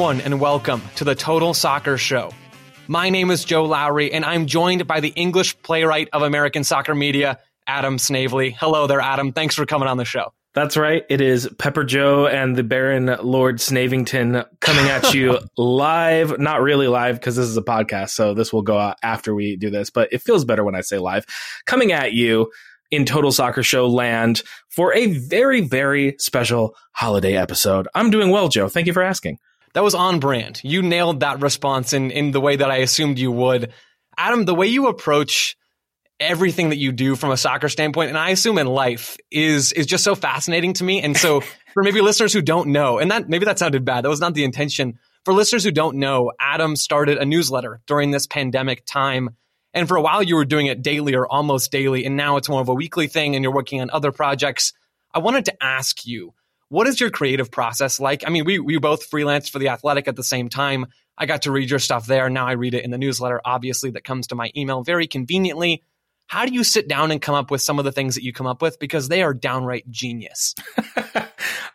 Everyone, and welcome to the Total Soccer Show. My name is Joe Lowery, and I'm joined by the English playwright of American soccer media, Adam Snavely. Hello there, Adam. Thanks for coming on the show. That's right. It is Pepper Joe and the Baron Lord Snavington coming at you live. Not really live because this is a podcast, so this will go out after we do this, but it feels better when I say live. Coming at you in Total Soccer Show land for a very, very special holiday episode. I'm doing well, Joe. Thank you for asking. That was on brand. You nailed that response in, in the way that I assumed you would. Adam, the way you approach everything that you do from a soccer standpoint, and I assume in life, is is just so fascinating to me. And so for maybe listeners who don't know, and that maybe that sounded bad, that was not the intention. For listeners who don't know, Adam started a newsletter during this pandemic time. And for a while you were doing it daily or almost daily, and now it's more of a weekly thing and you're working on other projects. I wanted to ask you, what is your creative process like? I mean, we we both freelanced for the Athletic at the same time. I got to read your stuff there. Now I read it in the newsletter, obviously, that comes to my email very conveniently. How do you sit down and come up with some of the things that you come up with? Because they are downright genius. uh,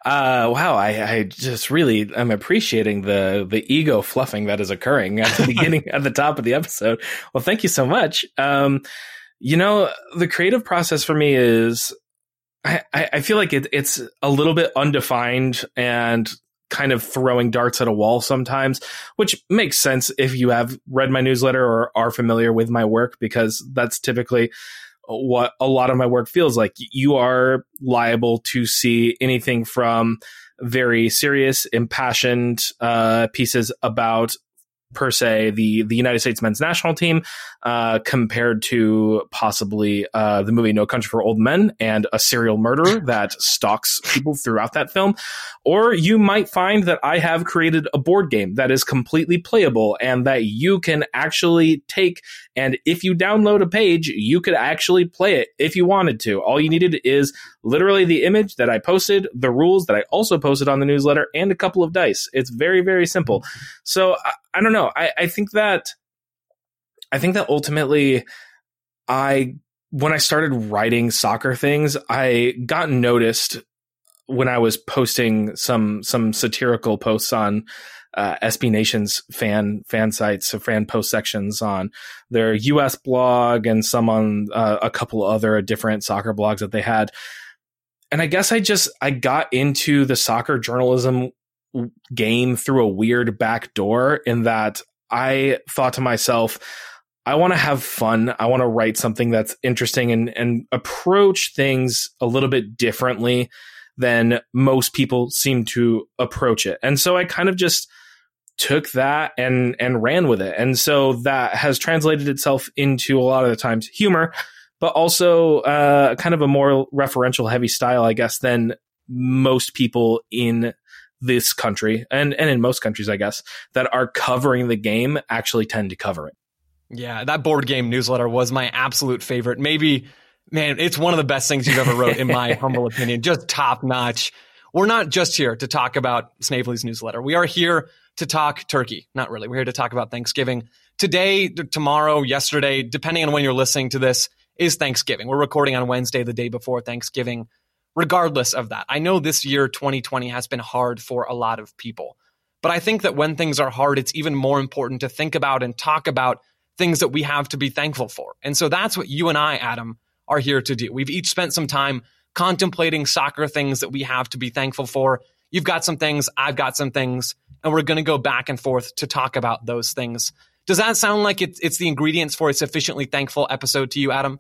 wow, I, I just really am appreciating the the ego fluffing that is occurring at the beginning, at the top of the episode. Well, thank you so much. Um, you know, the creative process for me is I, I feel like it, it's a little bit undefined and kind of throwing darts at a wall sometimes, which makes sense if you have read my newsletter or are familiar with my work, because that's typically what a lot of my work feels like. You are liable to see anything from very serious, impassioned uh, pieces about per se the the United States men's national team uh, compared to possibly uh, the movie No Country for Old Men and a serial murderer that stalks people throughout that film. Or you might find that I have created a board game that is completely playable and that you can actually take and if you download a page, you could actually play it if you wanted to. All you needed is literally the image that I posted, the rules that I also posted on the newsletter, and a couple of dice. It's very, very simple. So I, I don't know. I, I think that I think that ultimately I when I started writing soccer things, I got noticed when I was posting some some satirical posts on uh, SB Nation's fan fan sites, so fan post sections on their US blog and some on uh, a couple other different soccer blogs that they had. And I guess I just I got into the soccer journalism game through a weird back door in that I thought to myself, I want to have fun. I want to write something that's interesting and and approach things a little bit differently than most people seem to approach it. And so I kind of just took that and and ran with it. And so that has translated itself into a lot of the times humor, but also uh, kind of a more referential heavy style, I guess, than most people in this country and and in most countries, I guess, that are covering the game actually tend to cover it. Yeah, that board game newsletter was my absolute favorite. Maybe Man, it's one of the best things you've ever wrote, in my humble opinion. Just top notch. We're not just here to talk about Snavely's newsletter. We are here to talk turkey. Not really. We're here to talk about Thanksgiving. Today, tomorrow, yesterday, depending on when you're listening to this, is Thanksgiving. We're recording on Wednesday, the day before Thanksgiving. Regardless of that, I know this year, 2020, has been hard for a lot of people. But I think that when things are hard, it's even more important to think about and talk about things that we have to be thankful for. And so that's what you and I, Adam, are here to do. We've each spent some time contemplating soccer things that we have to be thankful for. You've got some things, I've got some things, and we're going to go back and forth to talk about those things. Does that sound like it's, it's the ingredients for a sufficiently thankful episode to you, Adam?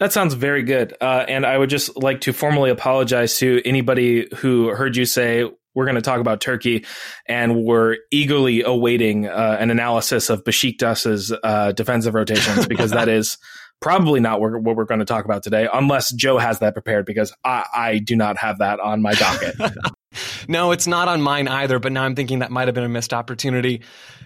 That sounds very good. Uh, and I would just like to formally apologize to anybody who heard you say we're going to talk about Turkey, and we're eagerly awaiting uh, an analysis of Besiktas's uh, defensive rotations because that is probably not what we're going to talk about today, unless Joe has that prepared because I, I do not have that on my docket. no, it's not on mine either, but now I'm thinking that might have been a missed opportunity.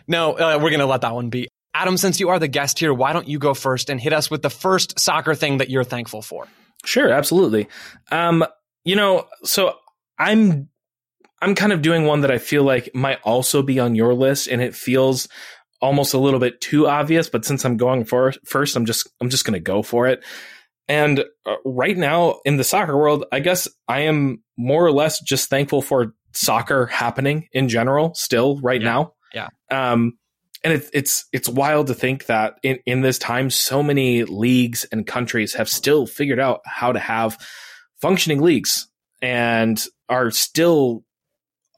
No, uh, we're going to let that one be. Adam, since you are the guest here, why don't you go first and hit us with the first soccer thing that you're thankful for? Sure, absolutely. Um, you know, so I'm I'm kind of doing one that I feel like might also be on your list, and it feels almost a little bit too obvious. But since I'm going for first, I'm just I'm just going to go for it. And uh, right now in the soccer world, I guess I am more or less just thankful for soccer happening in general. Still, right yeah. now, yeah. Um, and it's it's it's wild to think that in in this time, so many leagues and countries have still figured out how to have functioning leagues and are still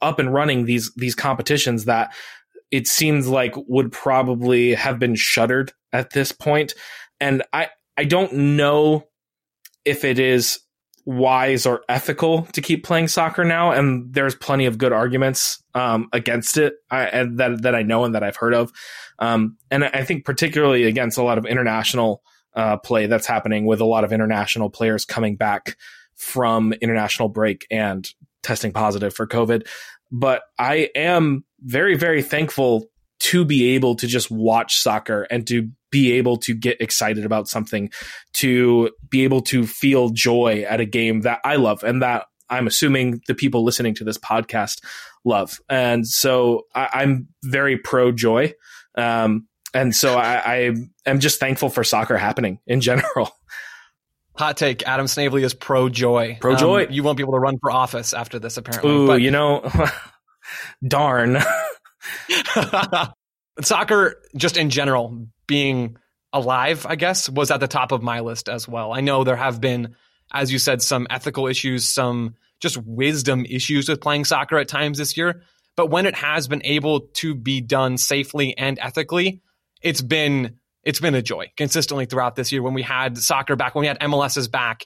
up and running these these competitions that it seems like would probably have been shuttered at this point. And i i don't know if it is wise or ethical to keep playing soccer now and there's plenty of good arguments um, against it I, that that I know and that I've heard of. Um, and I think particularly against a lot of international uh, play that's happening with a lot of international players coming back from international break and testing positive for COVID. But I am very, very thankful to be able to just watch soccer and to be able to get excited about something, to be able to feel joy at a game that I love and that I'm assuming the people listening to this podcast love. And so I, am very pro joy. Um, and so I, I am just thankful for soccer happening in general. Hot take: Adam Snavely is pro joy. Pro joy. Um, you won't be able to run for office after this, apparently. Ooh, but, you know, darn. Soccer, just in general, being alive, I guess, was at the top of my list as well. I know there have been, as you said, some ethical issues, some just wisdom issues with playing soccer at times this year. But when it has been able to be done safely and ethically, it's been it's been a joy consistently throughout this year when we had soccer back, when we had MLS's back,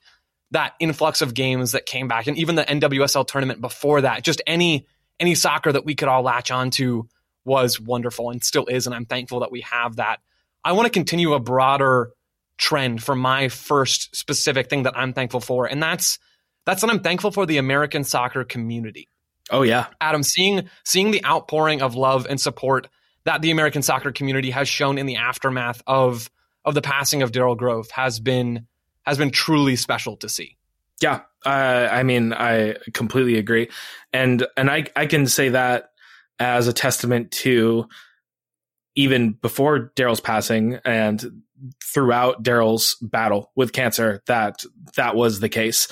that influx of games that came back, and even the NWSL tournament before that, just any any soccer that we could all latch onto was wonderful and still is, and I'm thankful that we have that. I want to continue a broader trend for my first specific thing that I'm thankful for, and that's that's that I'm thankful for the American soccer community. Oh yeah, Adam, seeing seeing the outpouring of love and support that the American soccer community has shown in the aftermath of of the passing of Daryl Grove has been has been truly special to see. Yeah, uh, I mean, I completely agree, and and I I can say that as a testament to even before Daryl's passing and throughout Daryl's battle with cancer that that was the case.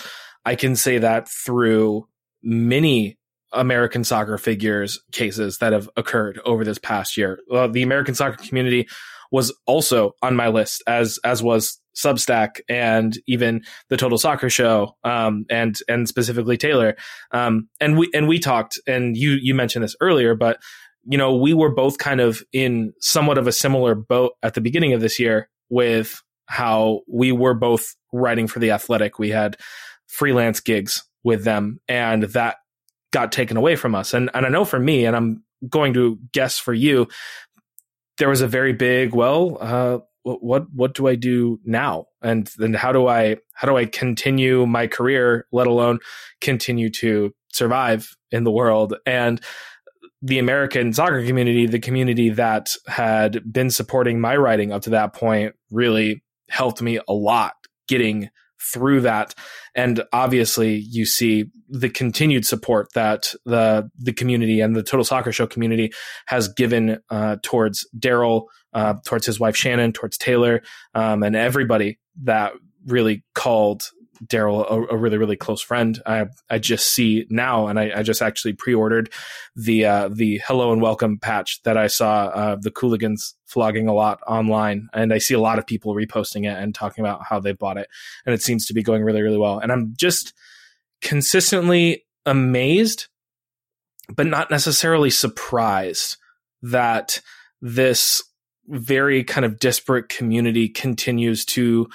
I can say that through many American soccer figures cases that have occurred over this past year. Uh, the American soccer community was also on my list as as was Substack and even the Total Soccer Show, um, and and specifically Taylor. Um, and we and we talked, and you you mentioned this earlier, but you know we were both kind of in somewhat of a similar boat at the beginning of this year with how we were both writing for the Athletic. We had freelance gigs with them, and that got taken away from us. And and I know for me, and I'm going to guess for you, there was a very big well. Uh, what what do I do now? And then how do I how do I continue my career, let alone continue to survive in the world? And the American soccer community, the community that had been supporting my writing up to that point, really helped me a lot getting through that. And obviously, you see the continued support that the the community and the Total Soccer Show community has given uh, towards Daryl, uh, towards his wife Shannon, towards Taylor, um, and everybody that really called Daryl a, a, really really close friend. I I just see now, and I, I just actually pre-ordered the uh, the hello and welcome patch that I saw uh, the Cooligans flogging a lot online, and I see a lot of people reposting it and talking about how they bought it, and it seems to be going really really well. And I'm just consistently amazed, but not necessarily surprised that this very kind of disparate community continues to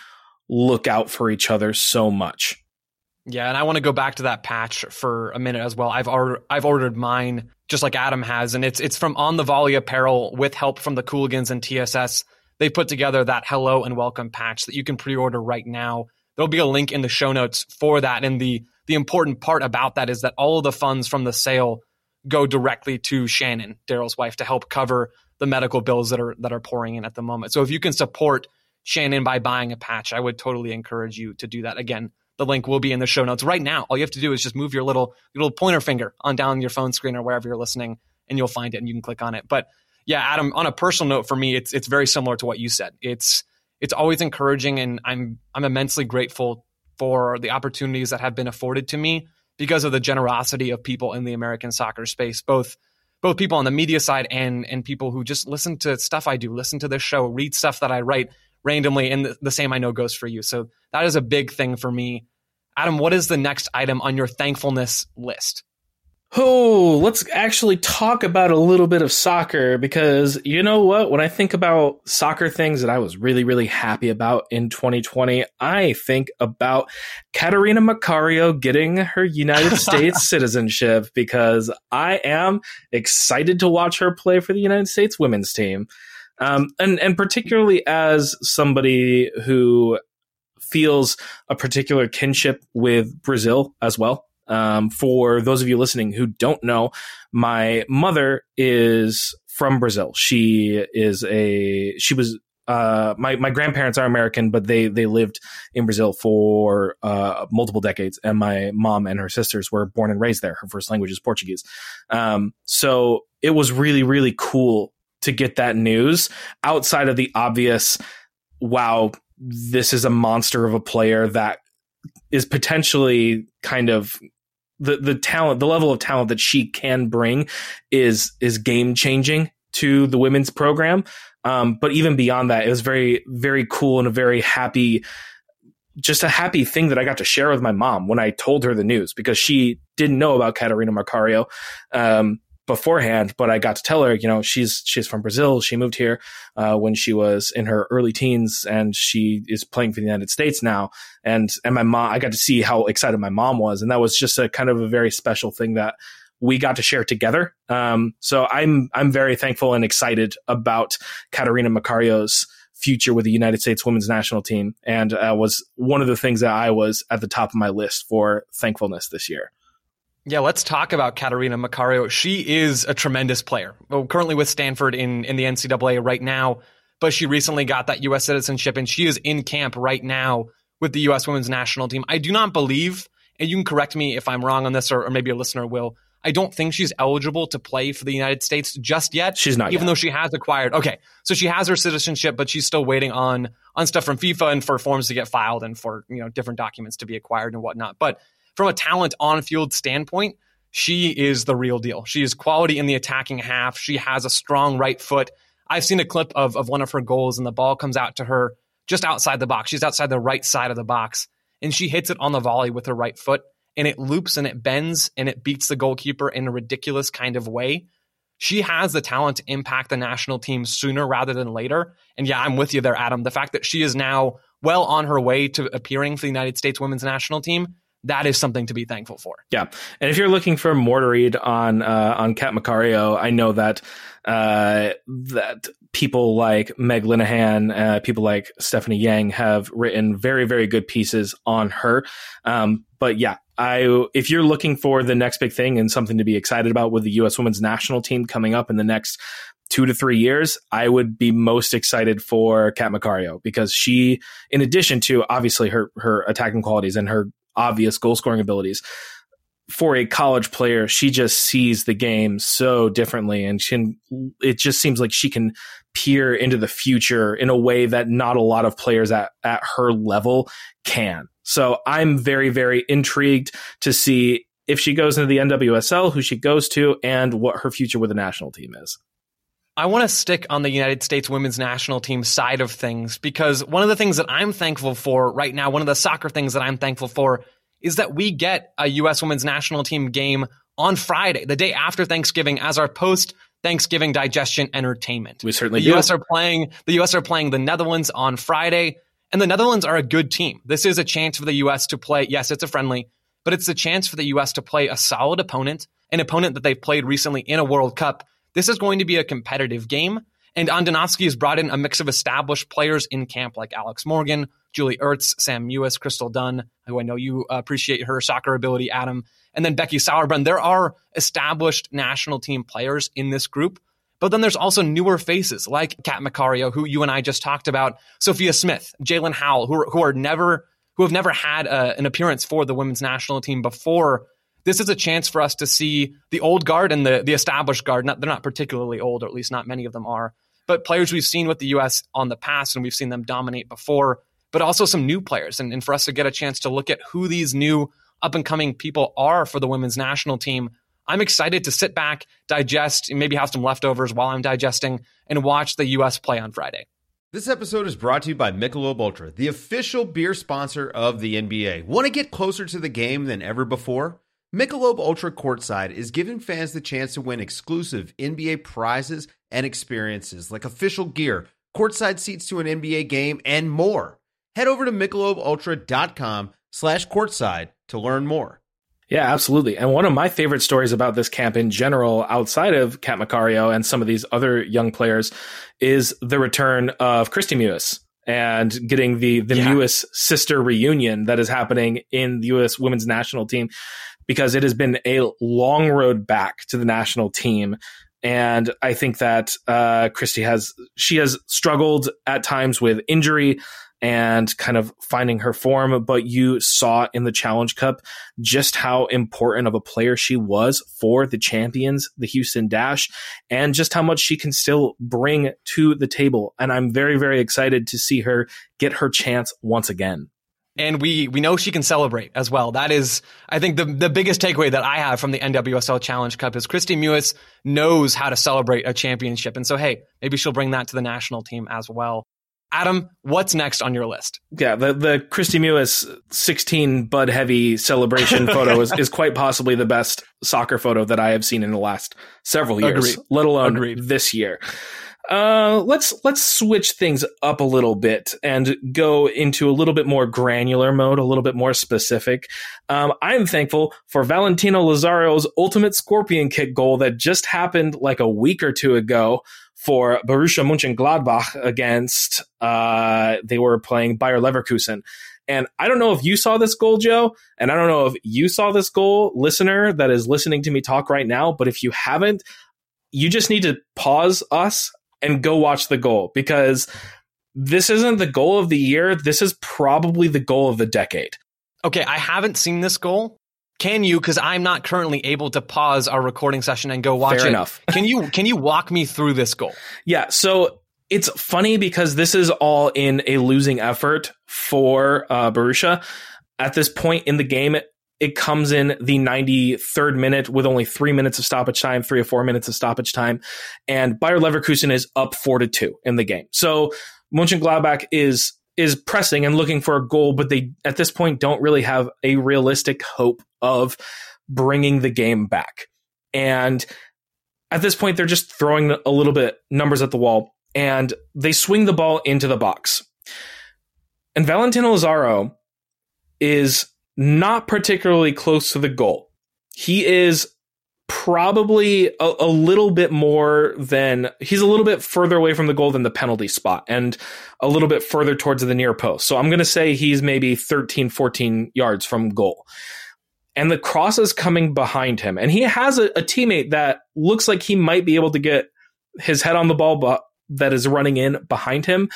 look out for each other so much. Yeah, and I want to go back to that patch for a minute as well. I've ordered I've ordered mine just like Adam has, and it's it's from On the Volley Apparel with help from the Cooligans and TSS. They put together that hello and welcome patch that you can pre-order right now. There'll be a link in the show notes for that. And the the important part about that is that all of the funds from the sale go directly to Shannon, Daryl's wife, to help cover the medical bills that are that are pouring in at the moment. So if you can support Shannon by buying a patch, I would totally encourage you to do that. Again, the link will be in the show notes right now. All you have to do is just move your little your little pointer finger on down your phone screen or wherever you're listening, and you'll find it, and you can click on it. But yeah, Adam, on a personal note, for me, it's it's very similar to what you said. It's it's always encouraging, and I'm I'm immensely grateful for the opportunities that have been afforded to me because of the generosity of people in the American soccer space, both both people on the media side and and people who just listen to stuff I do, listen to this show, read stuff that I write randomly. And the, the same I know goes for you. So that is a big thing for me. Adam, what is the next item on your thankfulness list? Oh, let's actually talk about a little bit of soccer because you know what? When I think about soccer things that I was really, really happy about in 2020, I think about Catarina Macario getting her United States citizenship because I am excited to watch her play for the United States women's team. Um, and and particularly as somebody who feels a particular kinship with Brazil as well. Um, for those of you listening who don't know, my mother is from Brazil. She is a she was uh, my my grandparents are American, but they they lived in Brazil for uh, multiple decades, and my mom and her sisters were born and raised there. Her first language is Portuguese, um, so it was really really cool to get that news outside of the obvious, wow, this is a monster of a player that is potentially kind of the the talent, the level of talent that she can bring is is game changing to the women's program. Um, but even beyond that, it was very very cool and a very happy just a happy thing that I got to share with my mom when I told her the news because she didn't know about Catarina Macario. Um, beforehand, but I got to tell her, you know, she's she's from Brazil. She moved here uh, when she was in her early teens, and she is playing for the United States now. And and my mom, I got to see how excited my mom was, and that was just a kind of a very special thing that we got to share together. Um, so I'm I'm very thankful and excited about Catarina Macario's future with the United States women's national team, and uh, was one of the things that I was at the top of my list for thankfulness this year. Yeah, let's talk about Catarina Macario. She is a tremendous player. Well, currently with Stanford in, in the NCAA right now, but she recently got that U.S. citizenship and she is in camp right now with the U.S. women's national team. I do not believe, and you can correct me if I'm wrong on this, or, or maybe a listener will. I don't think she's eligible to play for the United States just yet. She's not, even yet. though she has acquired. Okay, so she has her citizenship, but she's still waiting on on stuff from FIFA and for forms to get filed and for you know different documents to be acquired and whatnot. But from a talent on field standpoint, she is the real deal. She is quality in the attacking half. She has a strong right foot. I've seen a clip of, of one of her goals, and the ball comes out to her just outside the box. She's outside the right side of the box, and she hits it on the volley with her right foot, and it loops and it bends and it beats the goalkeeper in a ridiculous kind of way. She has the talent to impact the national team sooner rather than later. And yeah, I'm with you there, Adam. The fact that she is now well on her way to appearing for the United States women's national team that is something to be thankful for. Yeah, and if you're looking for more to read on uh, on Cat Macario, I know that uh, that people like Meg Linehan, uh, people like Stephanie Yang have written very very good pieces on her. Um, but yeah, I if you're looking for the next big thing and something to be excited about with the U.S. Women's National Team coming up in the next two to three years, I would be most excited for Kat Macario because she, in addition to obviously her her attacking qualities and her obvious goal scoring abilities, for a college player, she just sees the game so differently, and she, it just seems like she can peer into the future in a way that not a lot of players at at her level can. So I'm very very intrigued to see if she goes into the NWSL, who she goes to, and what her future with the national team is. I want to stick on the United States women's national team side of things because one of the things that I'm thankful for right now, one of the soccer things that I'm thankful for is that we get a U.S. women's national team game on Friday, the day after Thanksgiving, as our post Thanksgiving digestion entertainment. We certainly the do. U.S. are playing the U.S. are playing the Netherlands on Friday, and the Netherlands are a good team. This is a chance for the U.S. to play. Yes, it's a friendly, but it's a chance for the U.S. to play a solid opponent, an opponent that they've played recently in a World Cup. This is going to be a competitive game. And Andonovski has brought in a mix of established players in camp like Alex Morgan, Julie Ertz, Sam Mewis, Crystal Dunn, who I know you appreciate her soccer ability, Adam, and then Becky Sauerbrunn. There are established national team players in this group. But then there's also newer faces like Kat Macario, who you and I just talked about, Sophia Smith, Jaelin Howell, who are, who are never who have never had a, uh, an appearance for the women's national team before. This is a chance for us to see the old guard and the the established guard. Not, they're not particularly old, or at least not many of them are, but players we've seen with the U.S. on the past and we've seen them dominate before but also some new players. And, and for us to get a chance to look at who these new up and coming people are for the women's national team, I'm excited to sit back, digest, and maybe have some leftovers while I'm digesting and watch the U.S. play on Friday. This episode is brought to you by Michelob Ultra, the official beer sponsor of the NBA. Want to get closer to the game than ever before? Michelob Ultra Courtside is giving fans the chance to win exclusive NBA prizes and experiences like official gear, courtside seats to an NBA game, and more head over to michelobultra.com slash courtside to learn more. Yeah, absolutely. And one of my favorite stories about this camp in general, outside of Kat Macario and some of these other young players, is the return of Kristie Mewis and getting the the yeah. Mewis sister reunion that is happening in the U.S. women's national team because it has been a long road back to the national team. And I think that uh, Kristie has she has struggled at times with injury and kind of finding her form. But you saw in the Challenge Cup just how important of a player she was for the champions, the Houston Dash, and just how much she can still bring to the table. And I'm very, very excited to see her get her chance once again. And we we know she can celebrate as well. That is, I think, the the biggest takeaway that I have from the NWSL Challenge Cup is Kristie Mewis knows how to celebrate a championship. And so, hey, maybe she'll bring that to the national team as well. Adam, what's next on your list? Yeah, the the Kristie Mewis 16 Bud Heavy celebration photo is, is quite possibly the best soccer photo that I have seen in the last several years, Agreed. let alone Agreed. this year. Uh, let's let's switch things up a little bit and go into a little bit more granular mode, a little bit more specific. Um, I'm thankful for Valentino Lazaro's ultimate scorpion kick goal that just happened like a week or two ago for Borussia Mönchengladbach against uh, they were playing Bayer Leverkusen. And I don't know if you saw this goal, Joe, and I don't know if you saw this goal, listener that is listening to me talk right now. But if you haven't, you just need to pause us and go watch the goal because this isn't the goal of the year. This is probably the goal of the decade. Okay, I haven't seen this goal, can you? Because I'm not currently able to pause our recording session and go watch Fair it. Enough. can you? Can you walk me through this goal? Yeah. So it's funny because this is all in a losing effort for uh, Borussia. At this point in the game, it comes in the 93rd minute with only three minutes of stoppage time, three or four minutes of stoppage time, and Bayer Leverkusen is up four to two in the game. So Mönchengladbach is is pressing and looking for a goal, but they at this point don't really have a realistic hope of bringing the game back. And at this point, they're just throwing a little bit numbers at the wall and they swing the ball into the box. And Valentino Lazaro is not particularly close to the goal. He is probably a, a, little bit more than he's a little bit further away from the goal than the penalty spot and a little bit further towards the near post. So I'm going to say he's maybe 13, 14 yards from goal. And the cross is coming behind him. And he has a, a teammate that looks like he might be able to get his head on the ball but that is running in behind him.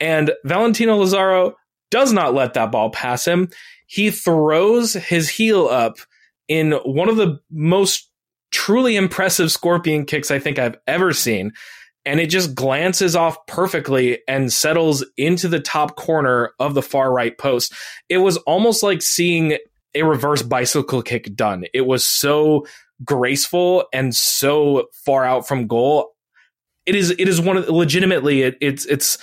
And Valentino Lazaro does not let that ball pass him. He throws his heel up in one of the most truly impressive scorpion kicks I think I've ever seen. And it just glances off perfectly and settles into the top corner of the far right post. It was almost like seeing a reverse bicycle kick done. It was so graceful and so far out from goal. It is it is one of legitimately it, it's it's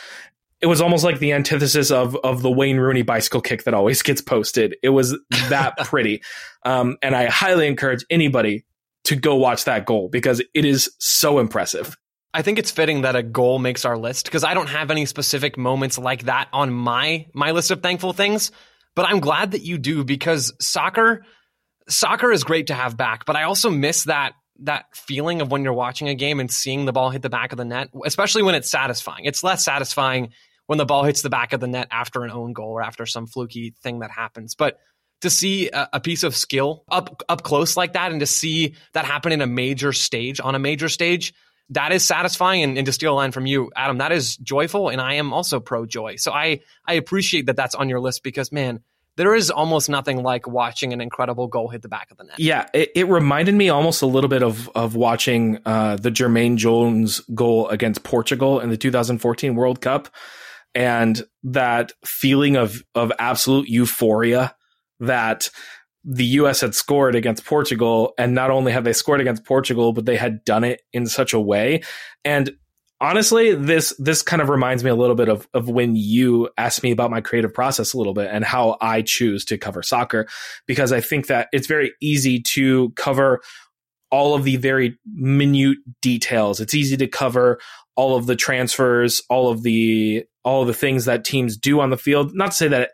it was almost like the antithesis of of the Wayne Rooney bicycle kick that always gets posted. It was that pretty, um, and I highly encourage anybody to go watch that goal because it is so impressive. I think it's fitting that a goal makes our list because I don't have any specific moments like that on my my list of thankful things, but I'm glad that you do because soccer soccer is great to have back, but I also miss that that feeling of when you're watching a game and seeing the ball hit the back of the net, especially when it's satisfying. It's less satisfying when the ball hits the back of the net after an own goal or after some fluky thing that happens. But to see a, piece of skill up up close like that and to see that happen in a major stage on a major stage that is satisfying and, and, to steal a line from you adam that is joyful and i am also pro joy so i i appreciate that that's on your list because man there is almost nothing like watching an incredible goal hit the back of the net. Yeah, it, it reminded me almost a little bit of of watching uh, the Jermaine Jones goal against Portugal in the 2014 World Cup and that feeling of of absolute euphoria that the US had scored against Portugal and not only had they scored against Portugal but they had done it in such a way. And honestly this this kind of reminds me a little bit of of when you asked me about my creative process a little bit and how I choose to cover soccer because I think that it's very easy to cover all of the very minute details. It's easy to cover all of the transfers, all of the all of the things that teams do on the field. Not to say that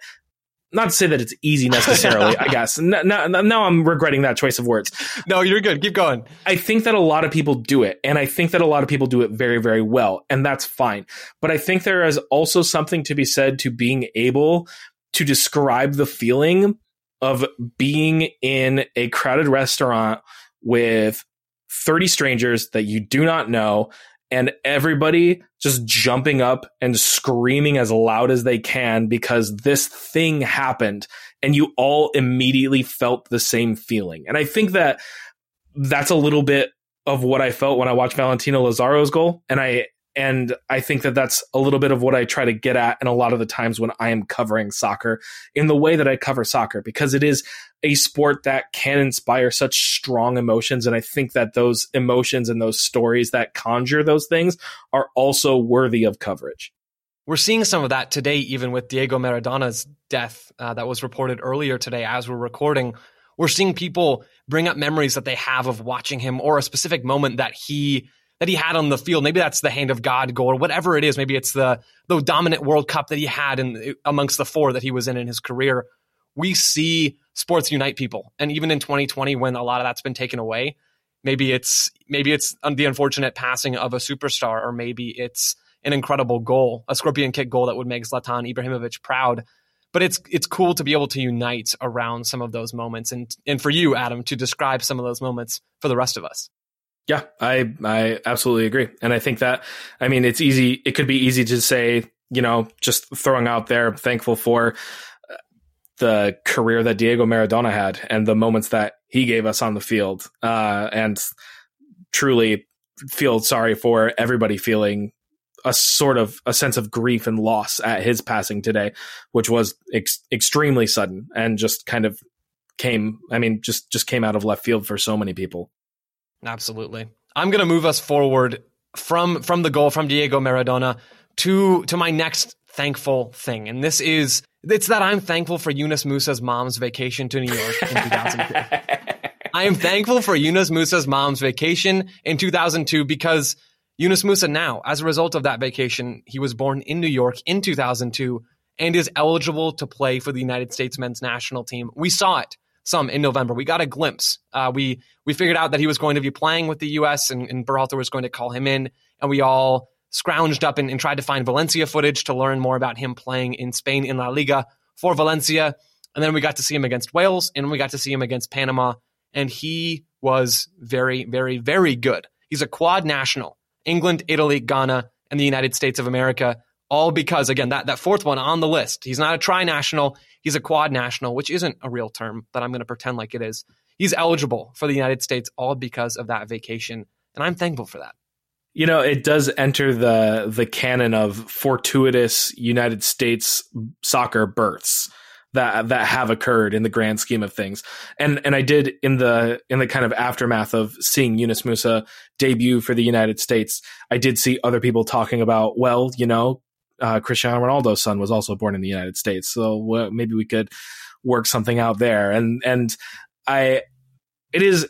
not to say that it's easy necessarily, I guess. Now, now, I'm regretting that choice of words. No, you're good. Keep going. I think that a lot of people do it, and I think that a lot of people do it very, very well, and that's fine. But I think there is also something to be said to being able to describe the feeling of being in a crowded restaurant with 30 strangers that you do not know and everybody just jumping up and screaming as loud as they can because this thing happened and you all immediately felt the same feeling. And I think that that's a little bit of what I felt when I watched Valentino Lazaro's goal and I and I think that that's a little bit of what I try to get at and a lot of the times when I am covering soccer in the way that I cover soccer because it is a sport that can inspire such strong emotions. And I think that those emotions and those stories that conjure those things are also worthy of coverage. We're seeing some of that today, even with Diego Maradona's death uh, that was reported earlier today as we're recording. We're seeing people bring up memories that they have of watching him or a specific moment that he that he had on the field. Maybe that's the hand of God goal or whatever it is. Maybe it's the the dominant World Cup that he had in amongst the four that he was in in his career. We see sports unite people, and even in 2020, when a lot of that's been taken away, maybe it's maybe it's the unfortunate passing of a superstar, or maybe it's an incredible goal, a scorpion kick goal that would make Zlatan Ibrahimovic proud. But it's it's cool to be able to unite around some of those moments, and and for you, Adam, to describe some of those moments for the rest of us. Yeah, I I absolutely agree. And I think that I mean it's easy it could be easy to say, you know, just throwing out there thankful for uh, the career that Diego Maradona had and the moments that he gave us on the field. Uh, and truly feel sorry for everybody feeling a sort of a sense of grief and loss at his passing today, which was ex- extremely sudden and just kind of came, I mean, just, just came out of left field for so many people. Absolutely. I'm going to move us forward from from the goal from Diego Maradona to to my next thankful thing, and this is it's that I'm thankful for Yunus Musah's mom's vacation to New York in 2002. I am thankful for Yunus Musah's mom's vacation in 2002 because Yunus Musah now, as a result of that vacation, he was born in New York in 2002 and is eligible to play for the United States men's national team. We saw it some in November. We got a glimpse. Uh, we we figured out that he was going to be playing with the U.S. and, and Berhalter was going to call him in, and we all scrounged up and, and tried to find Valencia footage to learn more about him playing in Spain in La Liga for Valencia. And then we got to see him against Wales, and we got to see him against Panama, and he was very, very, very good. He's a quad national, England, Italy, Ghana, and the United States of America. All because, again, that, that fourth one on the list, he's not a tri national, he's a quad national, which isn't a real term, but I'm going to pretend like it is. He's eligible for the United States all because of that vacation. And I'm thankful for that. You know, it does enter the the canon of fortuitous United States soccer births that that have occurred in the grand scheme of things. And and I did in the in the kind of aftermath of seeing Yunus Musah debut for the United States, I did see other people talking about, well, you know, uh, Cristiano Ronaldo's son was also born in the United States, so maybe we could work something out there. And and I, it is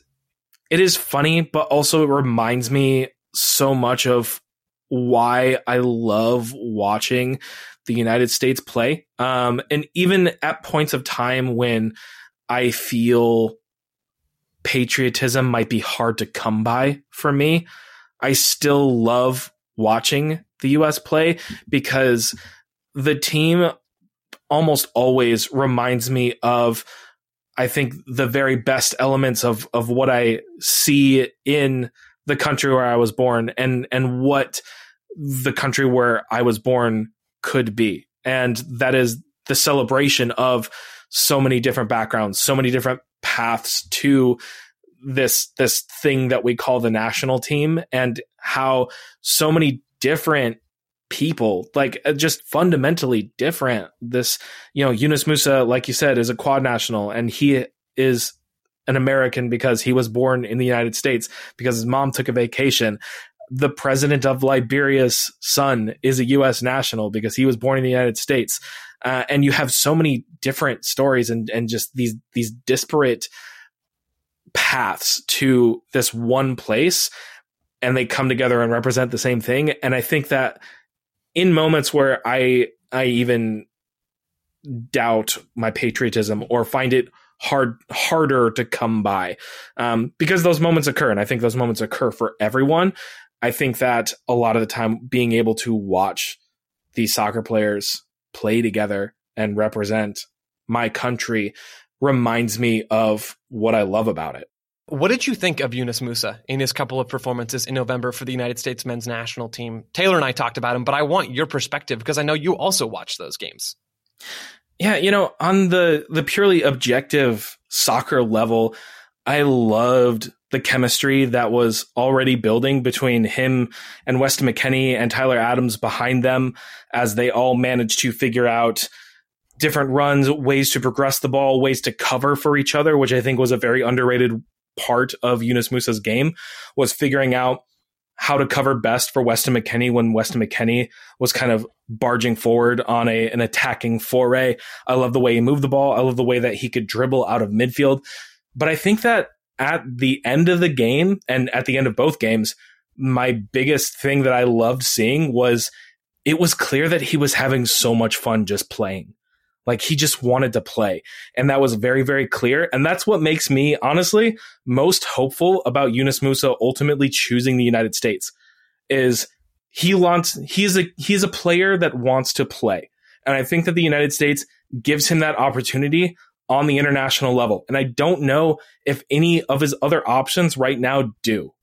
it is funny, but also it reminds me so much of why I love watching the United States play. Um, and even at points of time when I feel patriotism might be hard to come by for me, I still love watching the US play because the team almost always reminds me of I think the very best elements of of what I see in the country where I was born and and what the country where I was born could be. And that is the celebration of so many different backgrounds, so many different paths to this this thing that we call the national team and how so many different people like uh, just fundamentally different this you know Yunus Musah, like you said is a quad national and he is an American because he was born in the United States because his mom took a vacation. The president of Liberia's son is a U.S. national because he was born in the United States. Uh, and you have so many different stories and, and just these, these disparate paths to this one place and they come together and represent the same thing. And I think that in moments where I, I even doubt my patriotism or find it hard harder to come by um, because those moments occur and i think those moments occur for everyone i think that a lot of the time being able to watch these soccer players play together and represent my country reminds me of what i love about it what did you think of Yunus Musah in his couple of performances in November for the United States men's national team? Taylor and I talked about him, but I want your perspective because I know you also watched those games. Yeah, you know, on the the purely objective soccer level, I loved the chemistry that was already building between him and Weston McKennie and Tyler Adams behind them as they all managed to figure out different runs, ways to progress the ball, ways to cover for each other, which I think was a very underrated part of Yunus Musah's game was figuring out how to cover best for Weston McKennie when Weston McKennie was kind of barging forward on a an attacking foray. I love the way he moved the ball. I love the way that he could dribble out of midfield. But I think that at the end of the game and at the end of both games, my biggest thing that I loved seeing was it was clear that he was having so much fun just playing. Like he just wanted to play. And that was very, very clear. And that's what makes me honestly most hopeful about Yunus Musah ultimately choosing the United States is he wants, he's a, he's a player that wants to play. And I think that the United States gives him that opportunity on the international level. And I don't know if any of his other options right now do.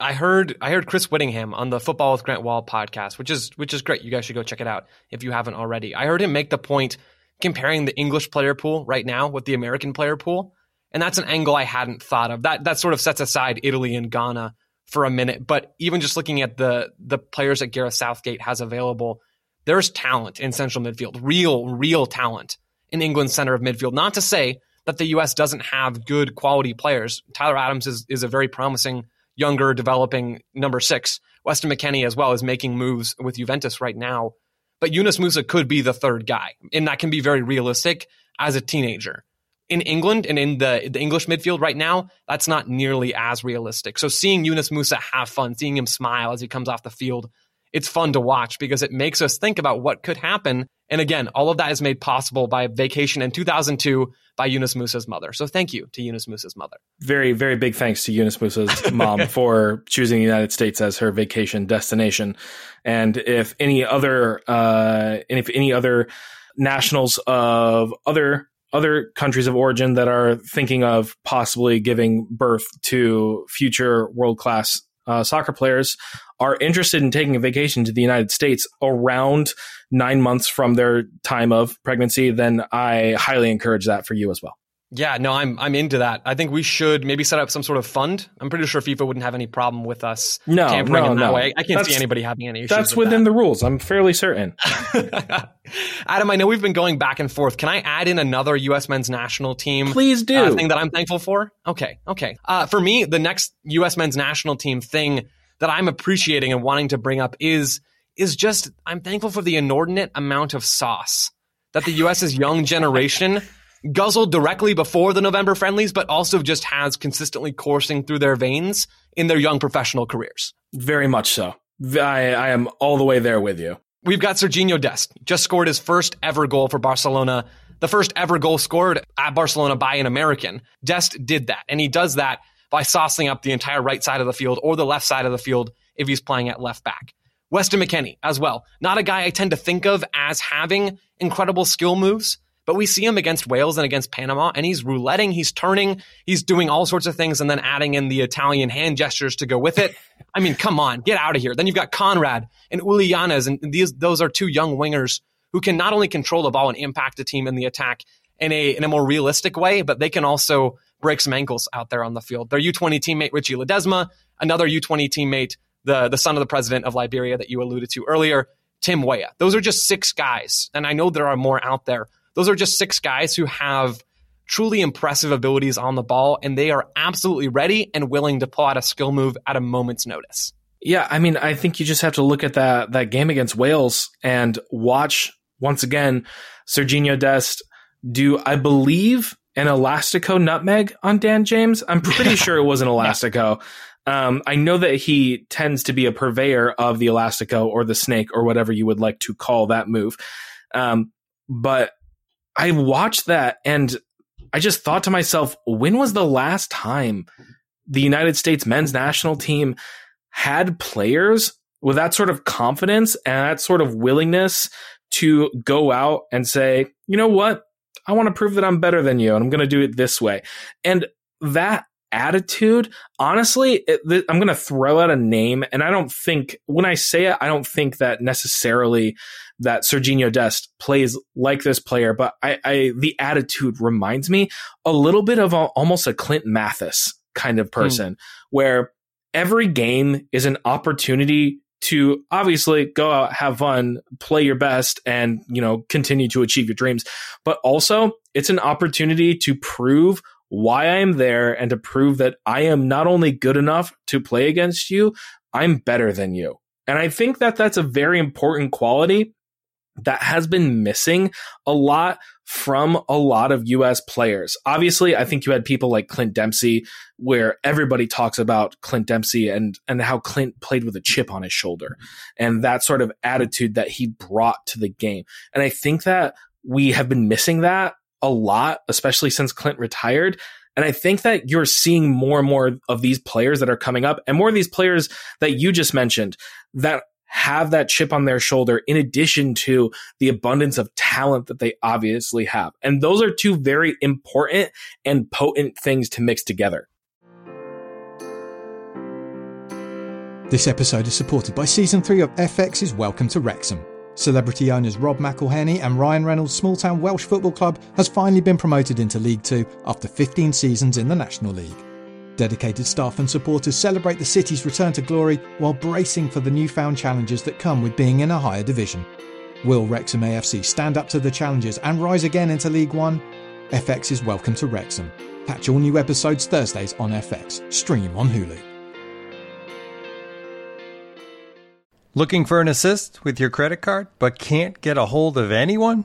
I heard I heard Chris Whittingham on the Football with Grant Wahl podcast, which is which is great. You guys should go check it out if you haven't already. I heard him make the point comparing the English player pool right now with the American player pool. And that's an angle I hadn't thought of. That that sort of sets aside Italy and Ghana for a minute. But even just looking at the the players that Gareth Southgate has available, there's talent in central midfield, real, real talent in England's center of midfield. Not to say that the US doesn't have good quality players. Tyler Adams is, is a very promising, younger, developing number six. Weston McKennie as well is making moves with Juventus right now. But Yunus Musah could be the third guy, and that can be very realistic as a teenager. In England and in the, the English midfield right now, that's not nearly as realistic. So seeing Yunus Musah have fun, seeing him smile as he comes off the field, it's fun to watch because it makes us think about what could happen. And again, all of that is made possible by a vacation in 2002 by Yunus Musah's mother. So thank you to Yunus Musah's mother. Very, very big thanks to Yunus Musah's mom for choosing the United States as her vacation destination. And if any other, uh, and if any other nationals of other other countries of origin that are thinking of possibly giving birth to future world class uh, soccer players are interested in taking a vacation to the United States around nine months from their time of pregnancy, then I highly encourage that for you as well. Yeah, no, I'm I'm into that. I think we should maybe set up some sort of fund. I'm pretty sure FIFA wouldn't have any problem with us no, tampering no, in that no. way. I can't That's- see anybody having any issues. That's with within that. the rules. I'm fairly certain. Adam, I know we've been going back and forth. Can I add in another U.S. men's national team? Please do. uh, thing that I'm thankful for? Okay, okay. Uh, for me, the next U.S. men's national team thing that I'm appreciating and wanting to bring up is is just I'm thankful for the inordinate amount of sauce that the U.S.'s young generation guzzled directly before the November friendlies, but also just has consistently coursing through their veins in their young professional careers. Very much so. I, I am all the way there with you. We've got Serginho Dest, just scored his first ever goal for Barcelona, the first ever goal scored at Barcelona by an American. Dest did that, and he does that by saucing up the entire right side of the field or the left side of the field if he's playing at left back. Weston McKennie as well. Not a guy I tend to think of as having incredible skill moves, but we see him against Wales and against Panama, and he's rouletting, he's turning, he's doing all sorts of things, and then adding in the Italian hand gestures to go with it. I mean, come on, get out of here. Then you've got Konrad and Uly Llanez, and these those are two young wingers who can not only control the ball and impact a team in the attack in a in a more realistic way, but they can also break some ankles out there on the field. Their U20 teammate Richie Ledezma, another U20 teammate, the the son of the president of Liberia that you alluded to earlier, Tim Weah. Those are just six guys, and I know there are more out there. Those are just six guys who have truly impressive abilities on the ball, and they are absolutely ready and willing to pull out a skill move at a moment's notice. Yeah, I mean, I think you just have to look at that that game against Wales and watch once again Serginho Dest do, I believe, an Elastico nutmeg on Dan James. I'm pretty sure it was an Elastico. Um, I know that he tends to be a purveyor of the Elastico or the snake or whatever you would like to call that move. Um, but I watched that and I just thought to myself, when was the last time the United States men's national team had players with that sort of confidence and that sort of willingness to go out and say, you know what? I want to prove that I'm better than you and I'm going to do it this way. And that attitude, honestly, it, th- I'm going to throw out a name. And I don't think, when I say it, I don't think that necessarily that Serginho Dest plays like this player, but I, I the attitude reminds me a little bit of a, almost a Clint Mathis kind of hmm. person where every game is an opportunity to obviously go out, have fun, play your best, and you know continue to achieve your dreams. But also, it's an opportunity to prove why I am there and to prove that I am not only good enough to play against you, I'm better than you. And I think that that's a very important quality that has been missing a lot from a lot of US players. Obviously, I think you had people like Clint Dempsey where everybody talks about Clint Dempsey and and how Clint played with a chip on his shoulder and that sort of attitude that he brought to the game. And I think that we have been missing that a lot, especially since Clint retired. And I think that you're seeing more and more of these players that are coming up and more of these players that you just mentioned that have that chip on their shoulder in addition to the abundance of talent that they obviously have. And those are two very important and potent things to mix together. This episode is supported by Season 3 of FX's Welcome to Wrexham. Celebrity owners Rob McElhenney and Ryan Reynolds' small town Welsh football club has finally been promoted into League Two after 15 seasons in the National League. Dedicated staff and supporters celebrate the city's return to glory while bracing for the newfound challenges that come with being in a higher division. Will Wrexham AFC stand up to the challenges and rise again into League One? FX is Welcome to Wrexham. Catch all new episodes Thursdays on FX. Stream on Hulu. Looking for an assist with your credit card but can't get a hold of anyone?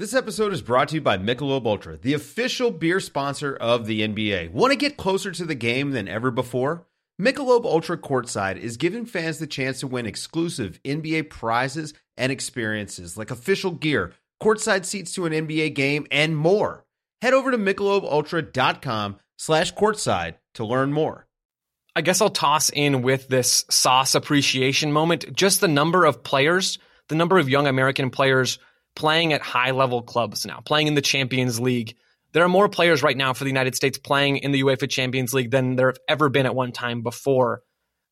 This episode is brought to you by Michelob Ultra, the official beer sponsor of the NBA. Want to get closer to the game than ever before? Michelob Ultra Courtside is giving fans the chance to win exclusive NBA prizes and experiences like official gear, courtside seats to an NBA game, and more. Head over to michelobultra.com slash courtside to learn more. I guess I'll toss in with this sauce appreciation moment just the number of players, the number of young American players playing at high level clubs now, playing in the Champions League. There are more players right now for the United States playing in the UEFA Champions League than there have ever been at one time before.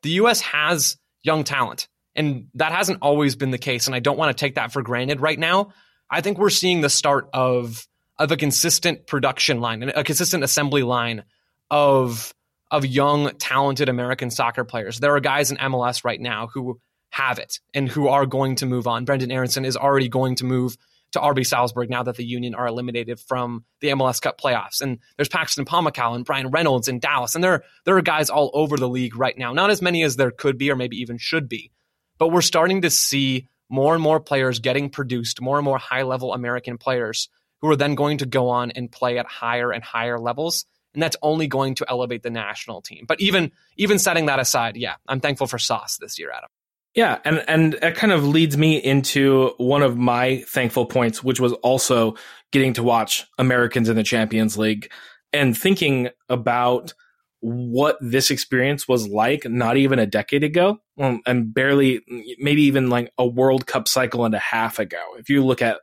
The US has young talent, and that hasn't always been the case. And I don't want to take that for granted right now. I think we're seeing the start of, of a consistent production line, a consistent assembly line of of young, talented American soccer players. There are guys in MLS right now who have it and who are going to move on. Brenden Aaronson is already going to move to RB Salzburg now that the Union are eliminated from the MLS Cup playoffs. And there's Paxton Pomykal and Bryan Reynolds in Dallas. And there, there are guys all over the league right now. Not as many as there could be or maybe even should be. But we're starting to see more and more players getting produced, more and more high level American players who are then going to go on and play at higher and higher levels and that's only going to elevate the national team. But even even setting that aside, yeah, I'm thankful for Sauce this year, Adam. Yeah, and and it kind of leads me into one of my thankful points, which was also getting to watch Americans in the Champions League and thinking about what this experience was like not even a decade ago um, and barely maybe even like a world cup cycle and a half ago if you look at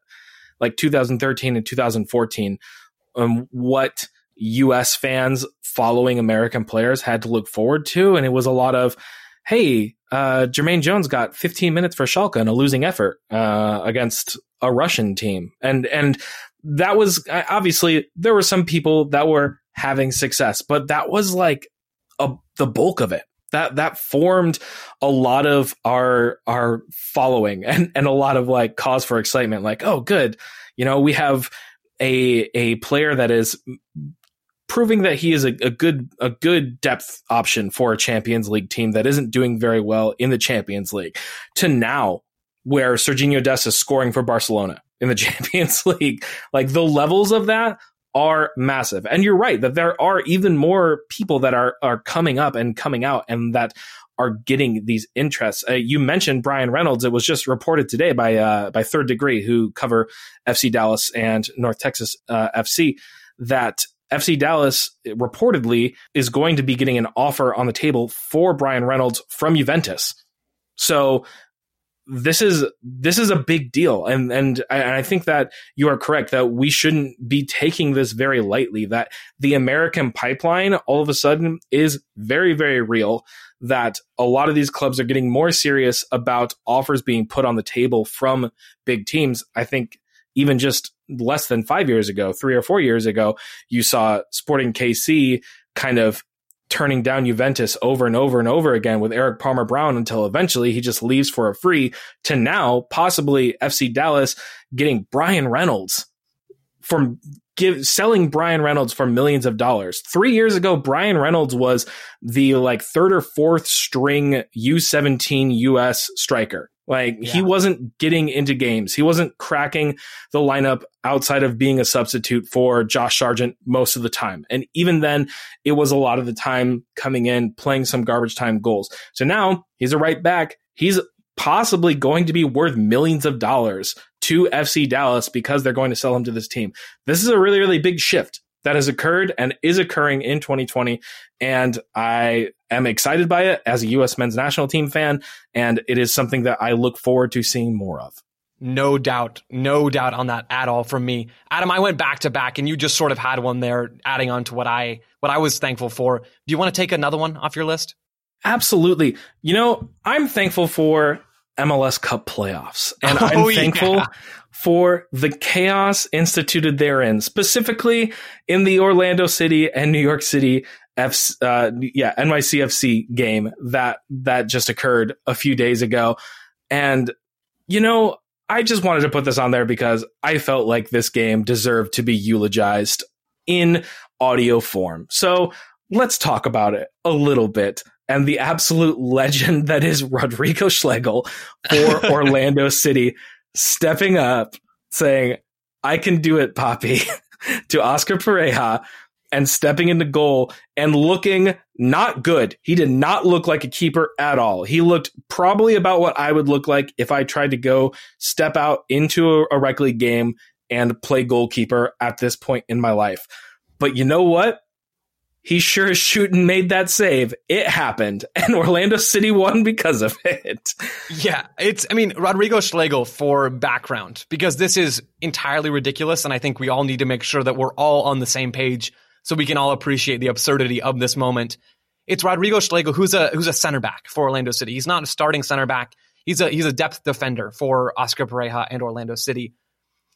like 2013 and 2014 um, what US fans following American players had to look forward to. And it was a lot of, hey, uh, Jermaine Jones got 15 minutes for Schalke in a losing effort uh, against a Russian team. And, and that was obviously there were some people that were having success, but that was like a, the bulk of it. That, that formed a lot of our our following and, and a lot of like cause for excitement like oh good you know we have a a player that is proving that he is a, a, good a good depth option for a Champions League team that isn't doing very well in the Champions League to now where Sergiño Dest is scoring for Barcelona in the Champions League. Like the levels of that are massive. And you're right that there are even more people that are are coming up and coming out and that are getting these interests. Uh, you mentioned Bryan Reynolds. It was just reported today by uh, by Third Degree, who cover FC Dallas and North Texas uh, FC, that FC Dallas reportedly is going to be getting an offer on the table for Bryan Reynolds from Juventus. So this is this is a big deal and and I, I think that you are correct that we shouldn't be taking this very lightly that the American pipeline all of a sudden is very very real that a lot of these clubs are getting more serious about offers being put on the table from big teams I think even just less than five years ago, three or four years ago, you saw Sporting KC kind of turning down Juventus over and over and over again with Erik Palmer Brown until eventually he just leaves for a free to now possibly FC Dallas getting Bryan Reynolds from give selling Bryan Reynolds for millions of dollars. 3 years ago Bryan Reynolds was the like third or fourth string U17 US striker. Like yeah. he wasn't getting into games. He wasn't cracking the lineup outside of being a substitute for Josh Sargent most of the time. And even then, it was a lot of the time coming in, playing some garbage time goals. So now he's a right back. He's possibly going to be worth millions of dollars to FC Dallas because they're going to sell him to this team. This is a really, really big shift that has occurred and is occurring in 2020. And I am excited by it as a U.S. men's national team fan. And it is something that I look forward to seeing more of. No doubt. No doubt on that at all from me. Adam, I went back to back and you just sort of had one there adding on to what I what I was thankful for. Do you want to take another one off your list? Absolutely. You know, I'm thankful for MLS Cup playoffs. And I'm oh, thankful yeah for the chaos instituted therein, specifically in the Orlando City and New York City F, uh, yeah, NYCFC game that, that just occurred a few days ago. And, you know, I just wanted to put this on there because I felt like this game deserved to be eulogized in audio form. So let's talk about it a little bit and the absolute legend that is Rodrigo Schlegel for Orlando City stepping up, saying, I can do it, Poppy, to Oscar Pareja. and stepping into goal and looking not good. He did not look like a keeper at all. He looked probably about what I would look like if I tried to go step out into a, a rec league game and play goalkeeper at this point in my life. But you know what? He sure as shooting made that save. It happened, and Orlando City won because of it. Yeah, it's. I mean, Rodrigo Schlegel for background because this is entirely ridiculous, and I think we all need to make sure that we're all on the same page so we can all appreciate the absurdity of this moment. It's Rodrigo Schlegel who's a who's a center back for Orlando City. He's not a starting center back. He's a he's a depth defender for Oscar Pareja and Orlando City.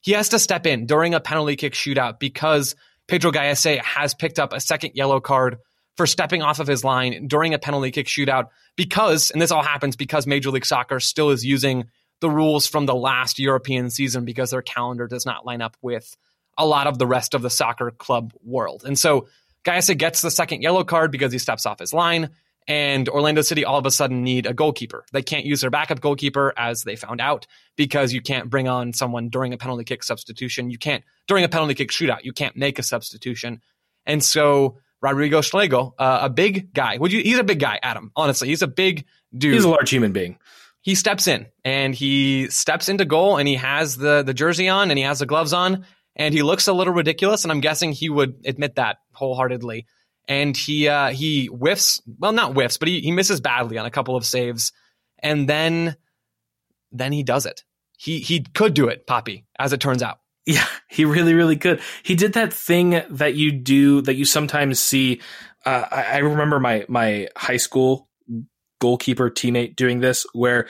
He has to step in during a penalty kick shootout because Pedro Gallese has picked up a second yellow card for stepping off of his line during a penalty kick shootout because, and this all happens because Major League Soccer still is using the rules from the last European season because their calendar does not line up with a lot of the rest of the soccer club world. And so Gallese gets the second yellow card because he steps off his line and Orlando City all of a sudden need a goalkeeper. They can't use their backup goalkeeper as they found out because you can't bring on someone during a penalty kick substitution. You can't during a penalty kick shootout. You can't make a substitution. And so Rodrigo Schlegel, uh, a big guy. Would you? He's a big guy, Adam. Honestly, he's a big dude. He's a large human being. He steps in and he steps into goal and he has the the jersey on and he has the gloves on and he looks a little ridiculous. And I'm guessing he would admit that wholeheartedly and he uh, he whiffs. Well, not whiffs, but he he misses badly on a couple of saves, and then then he does it. He he could do it, Poppy, as it turns out. Yeah, he really, really could. He did that thing that you do that you sometimes see. Uh, I, I remember my my high school goalkeeper teammate doing this, where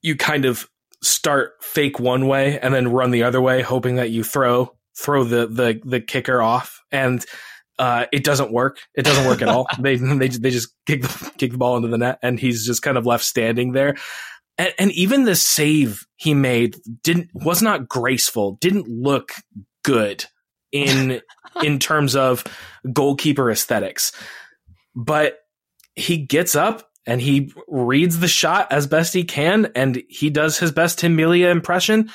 you kind of start fake one way and then run the other way, hoping that you throw throw the the the kicker off. And uh, it doesn't work. It doesn't work at all. they they they just kick the kick the ball into the net, and he's just kind of left standing there. And, and even the save he made didn't was not graceful. Didn't look good in in terms of goalkeeper aesthetics. But he gets up and he reads the shot as best he can, and he does his best Tim Melia impression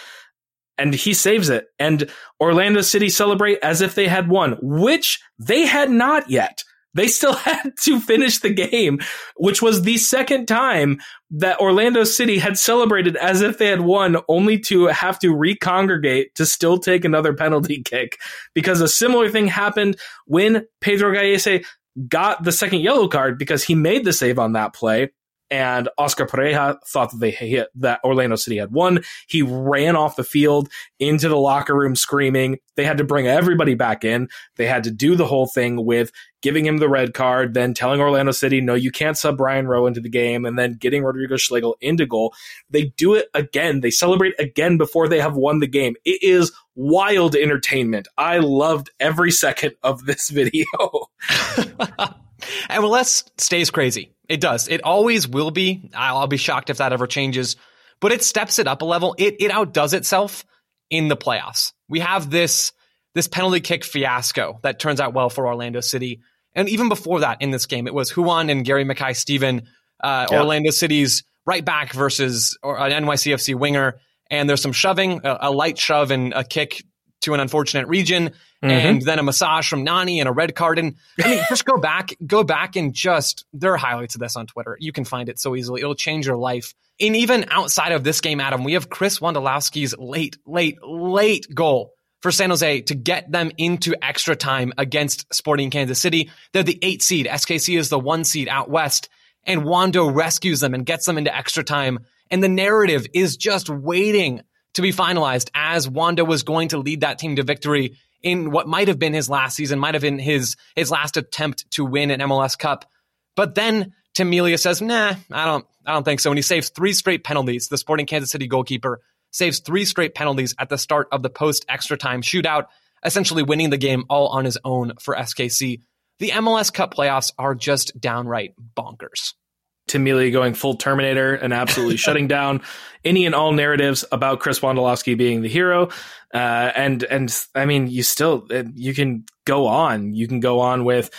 and he saves it. And Orlando City celebrate as if they had won, which they had not yet. They still had to finish the game, which was the second time that Orlando City had celebrated as if they had won, only to have to recongregate to still take another penalty kick. Because a similar thing happened when Pedro Gallese got the second yellow card because he made the save on that play and Oscar Pareja thought that they hit that Orlando City had won. He ran off the field into the locker room screaming. They had to bring everybody back in. They had to do the whole thing with giving him the red card, then telling Orlando City, no, you can't sub Brian Rowe into the game, and then getting Rodrigo Schlegel into goal. They do it again. They celebrate again before they have won the game. It is wild entertainment. I loved every second of this video. and MLS stays crazy. It does. It always will be. I'll be shocked if that ever changes. But it steps it up a level. It it outdoes itself in the playoffs. We have this this penalty kick fiasco that turns out well for Orlando City. And even before that, in this game, it was Ruan and Gary Mackay Steven, uh, yeah. Orlando City's right back versus an NYCFC winger. And there's some shoving, a, a light shove and a kick to an unfortunate region, mm-hmm. and then a massage from Nani and a red card. And I mean, just go back, go back and just there are highlights of this on Twitter. You can find it so easily. It'll change your life. And even outside of this game, Adam, we have Chris Wondolowski's late, late, late goal for San Jose to get them into extra time against Sporting Kansas City. They're the eight seed. SKC is the one seed out west. And Wondo rescues them and gets them into extra time. And the narrative is just waiting to be finalized as Wondo was going to lead that team to victory in what might have been his last season, might have been his his last attempt to win an MLS Cup. But then Tim Melia says, "Nah, I don't, I don't think so." And he saves three straight penalties. The Sporting Kansas City goalkeeper saves three straight penalties at the start of the post extra time shootout, essentially winning the game all on his own for SKC. The MLS Cup playoffs are just downright bonkers. Tim going full Terminator and absolutely shutting down any and all narratives about Chris Wondolowski being the hero. Uh, and and I mean, you still you can go on. You can go on with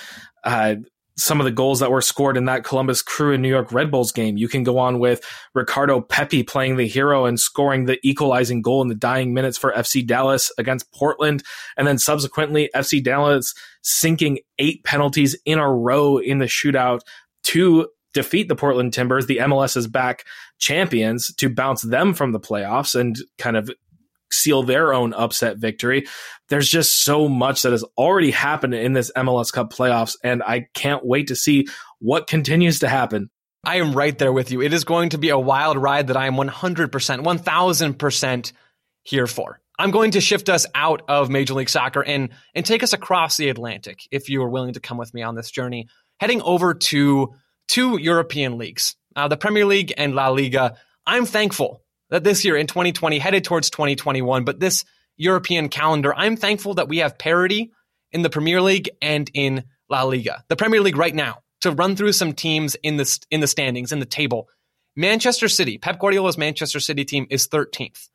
uh, some of the goals that were scored in that Columbus Crew and New York Red Bulls game. You can go on with Ricardo Pepi playing the hero and scoring the equalizing goal in the dying minutes for FC Dallas against Portland. And then subsequently, FC Dallas sinking eight penalties in a row in the shootout to defeat the Portland Timbers, the MLS's back champions, to bounce them from the playoffs and kind of seal their own upset victory. There's just so much that has already happened in this MLS Cup playoffs, and I can't wait to see what continues to happen. I am right there with you. It is going to be a wild ride that I am 100%, 1000% here for. I'm going to shift us out of Major League Soccer and, and take us across the Atlantic, if you are willing to come with me on this journey, heading over to two European leagues, uh, the Premier League and La Liga. I'm thankful that this year in 2020, headed towards 2021, but this European calendar, I'm thankful that we have parity in the Premier League and in La Liga. The Premier League right now, to run through some teams in the, in the standings, in the table. Manchester City, Pep Guardiola's Manchester City team is 13th.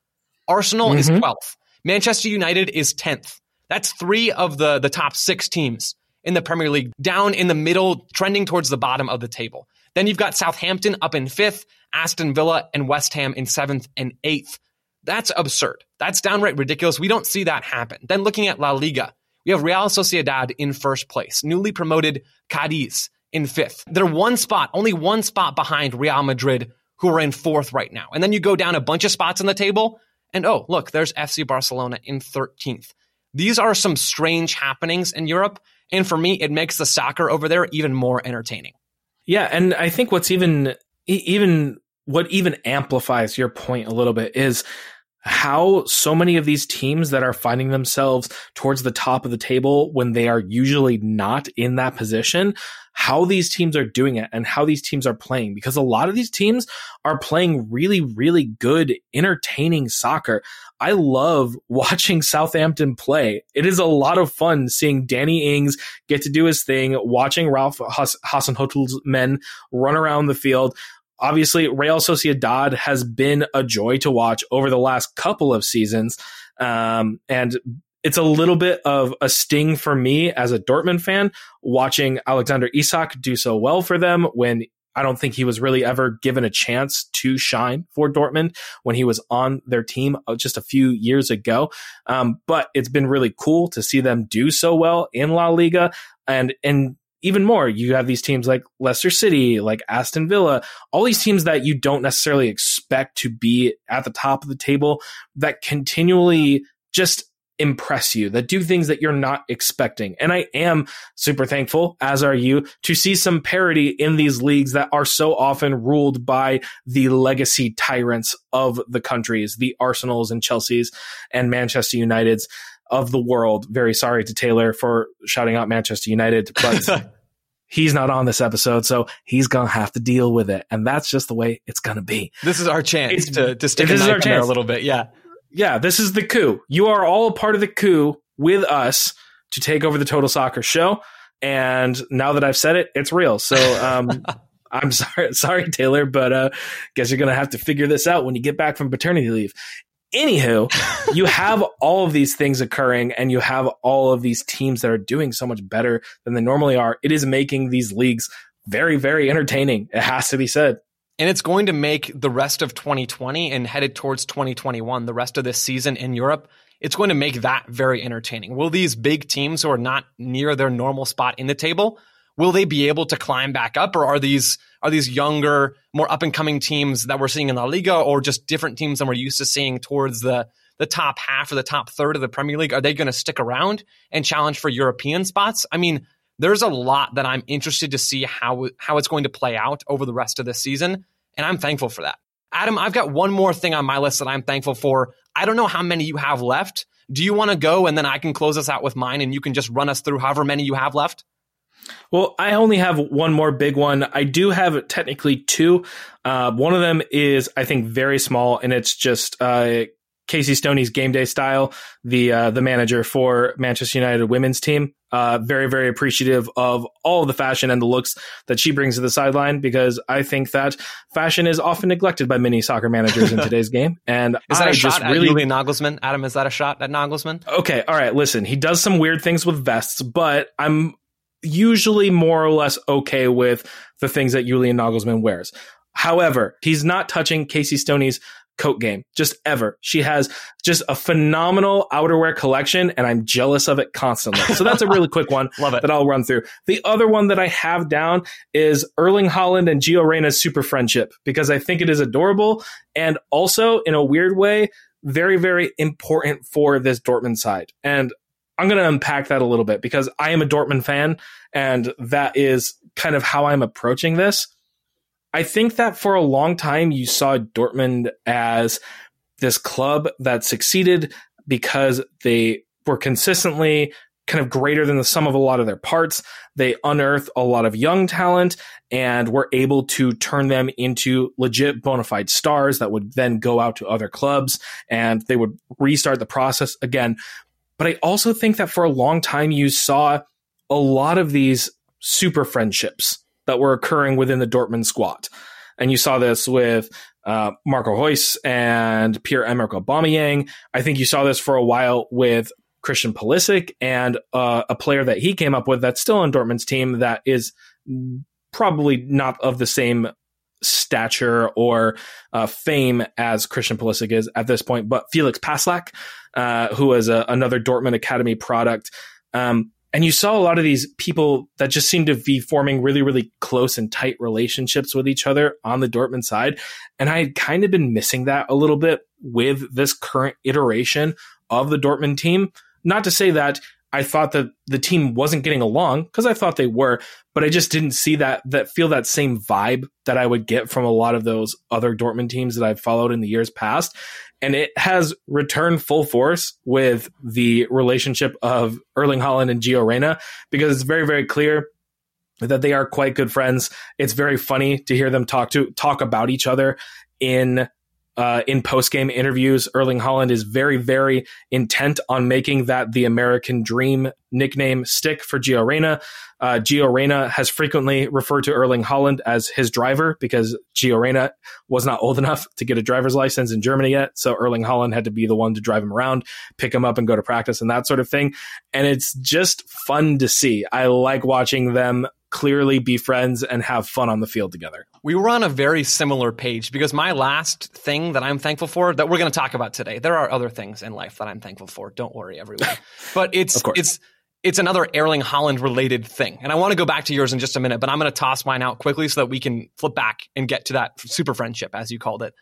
Arsenal mm-hmm. is 12th. Manchester United is 10th. That's three of the, the top six teams in the Premier League down in the middle, trending towards the bottom of the table. Then you've got Southampton up in fifth, Aston Villa and West Ham in seventh and eighth. That's absurd. That's downright ridiculous. We don't see that happen. Then looking at La Liga, we have Real Sociedad in first place, newly promoted Cadiz in fifth. They're one spot, only one spot behind Real Madrid, who are in fourth right now. And then you go down a bunch of spots on the table, and oh, look, there's FC Barcelona in 13th. These are some strange happenings in Europe. And for me, it makes the soccer over there even more entertaining. Yeah. And I think what's even even what even amplifies your point a little bit is how so many of these teams that are finding themselves towards the top of the table when they are usually not in that position, how these teams are doing it and how these teams are playing. Because a lot of these teams are playing really, really good, entertaining soccer. I love watching Southampton play. It is a lot of fun seeing Danny Ings get to do his thing, watching Ralph Hasenhüttl's men run around the field obviously Real Sociedad has been a joy to watch over the last couple of seasons. Um, and it's a little bit of a sting for me as a Dortmund fan watching Alexander Isak do so well for them when I don't think he was really ever given a chance to shine for Dortmund when he was on their team uh, just a few years ago. Um, but it's been really cool to see them do so well in La Liga. And, and even more, you have these teams like Leicester City, like Aston Villa, all these teams that you don't necessarily expect to be at the top of the table that continually just impress you, that do things that you're not expecting. And I am super thankful, as are you, to see some parity in these leagues that are so often ruled by the legacy tyrants of the countries, the Arsenals and Chelseas and Manchester Uniteds of the world. Very sorry to Taylor for shouting out Manchester United, but he's not on this episode, so he's gonna have to deal with it, and that's just the way it's gonna be. This is our chance it's, to to stick a knife in there a little bit. Yeah, yeah. This is the coup. You are all a part of the coup with us to take over the Total Soccer Show, and now that I've said it, it's real. So. Um, I'm sorry, sorry, Taylor, but uh, guess you're gonna have to figure this out when you get back from paternity leave. Anywho, you have all of these things occurring and you have all of these teams that are doing so much better than they normally are. It is making these leagues very, very entertaining. It has to be said. And it's going to make the rest of 2020 and headed towards 2021, the rest of this season in Europe, it's going to make that very entertaining. Will these big teams who are not near their normal spot in the table, will they be able to climb back up? Or are these are these younger more up and coming teams that we're seeing in La Liga or just different teams than we're used to seeing towards the the top half or the top third of the Premier League? Are they going to stick around and challenge for European spots? I mean there's a lot that I'm interested to see how how it's going to play out over the rest of this season and I'm thankful for that Adam I've got one more thing on my list that I'm thankful for I don't know how many you have left do you want to go and then I can close us out with mine and you can just run us through however many you have left well, I only have one more big one. I do have technically two. Uh, one of them is, I think, very small, and it's just uh, Casey Stoney's game day style, the uh, the manager for Manchester United women's team. Uh, very, very appreciative of all the fashion and the looks that she brings to the sideline because I think that fashion is often neglected by many soccer managers in today's game. And is that I a shot at really... Julian Nagelsmann? Adam, is that a shot at Nagelsmann? Okay, all right. Listen, he does some weird things with vests, but I'm usually more or less okay with the things that Julian Nagelsmann wears. However, he's not touching Casey Stoney's coat game, just ever. She has just a phenomenal outerwear collection, and I'm jealous of it constantly. So that's a really quick one Love it. that I'll run through. The other one that I have down is Erling Haaland and Gio Reyna's super friendship because I think it is adorable and also, in a weird way, very, very important for this Dortmund side. And I'm going to unpack that a little bit because I am a Dortmund fan, and that is kind of how I'm approaching this. I think that for a long time you saw Dortmund as this club that succeeded because they were consistently kind of greater than the sum of a lot of their parts. They unearthed a lot of young talent and were able to turn them into legit bona fide stars that would then go out to other clubs and they would restart the process again. But I also think that for a long time you saw a lot of these super friendships that were occurring within the Dortmund squad. And you saw this with uh, Marco Reus and Pierre-Emerick Aubameyang. I think you saw this for a while with Christian Pulisic and uh, a player that he came up with that's still on Dortmund's team that is probably not of the same stature or uh, fame as Christian Pulisic is at this point, but Felix Passlack, uh, who is a, another Dortmund Academy product. Um, and you saw a lot of these people that just seemed to be forming really, really close and tight relationships with each other on the Dortmund side. And I had kind of been missing that a little bit with this current iteration of the Dortmund team. Not to say that I thought that the team wasn't getting along because I thought they were, but I just didn't see that that feel that same vibe that I would get from a lot of those other Dortmund teams that I've followed in the years past. And it has returned full force with the relationship of Erling Haaland and Gio Reyna because it's very, very clear that they are quite good friends. It's very funny to hear them talk to talk about each other in uh, in post game interviews, Erling Haaland is very, very intent on making that the American Dream nickname stick for Gio Reyna. Uh, Gio Reyna has frequently referred to Erling Haaland as his driver because Gio Reyna was not old enough to get a driver's license in Germany yet. So Erling Haaland had to be the one to drive him around, pick him up and go to practice and that sort of thing. And it's just fun to see. I like watching them clearly be friends and have fun on the field together. We were on a very similar page because my last thing that I'm thankful for that we're going to talk about today. There are other things in life that I'm thankful for. Don't worry, everyone. But it's it's it's another Erling Haaland related thing. And I want to go back to yours in just a minute, but I'm going to toss mine out quickly so that we can flip back and get to that super friendship as you called it.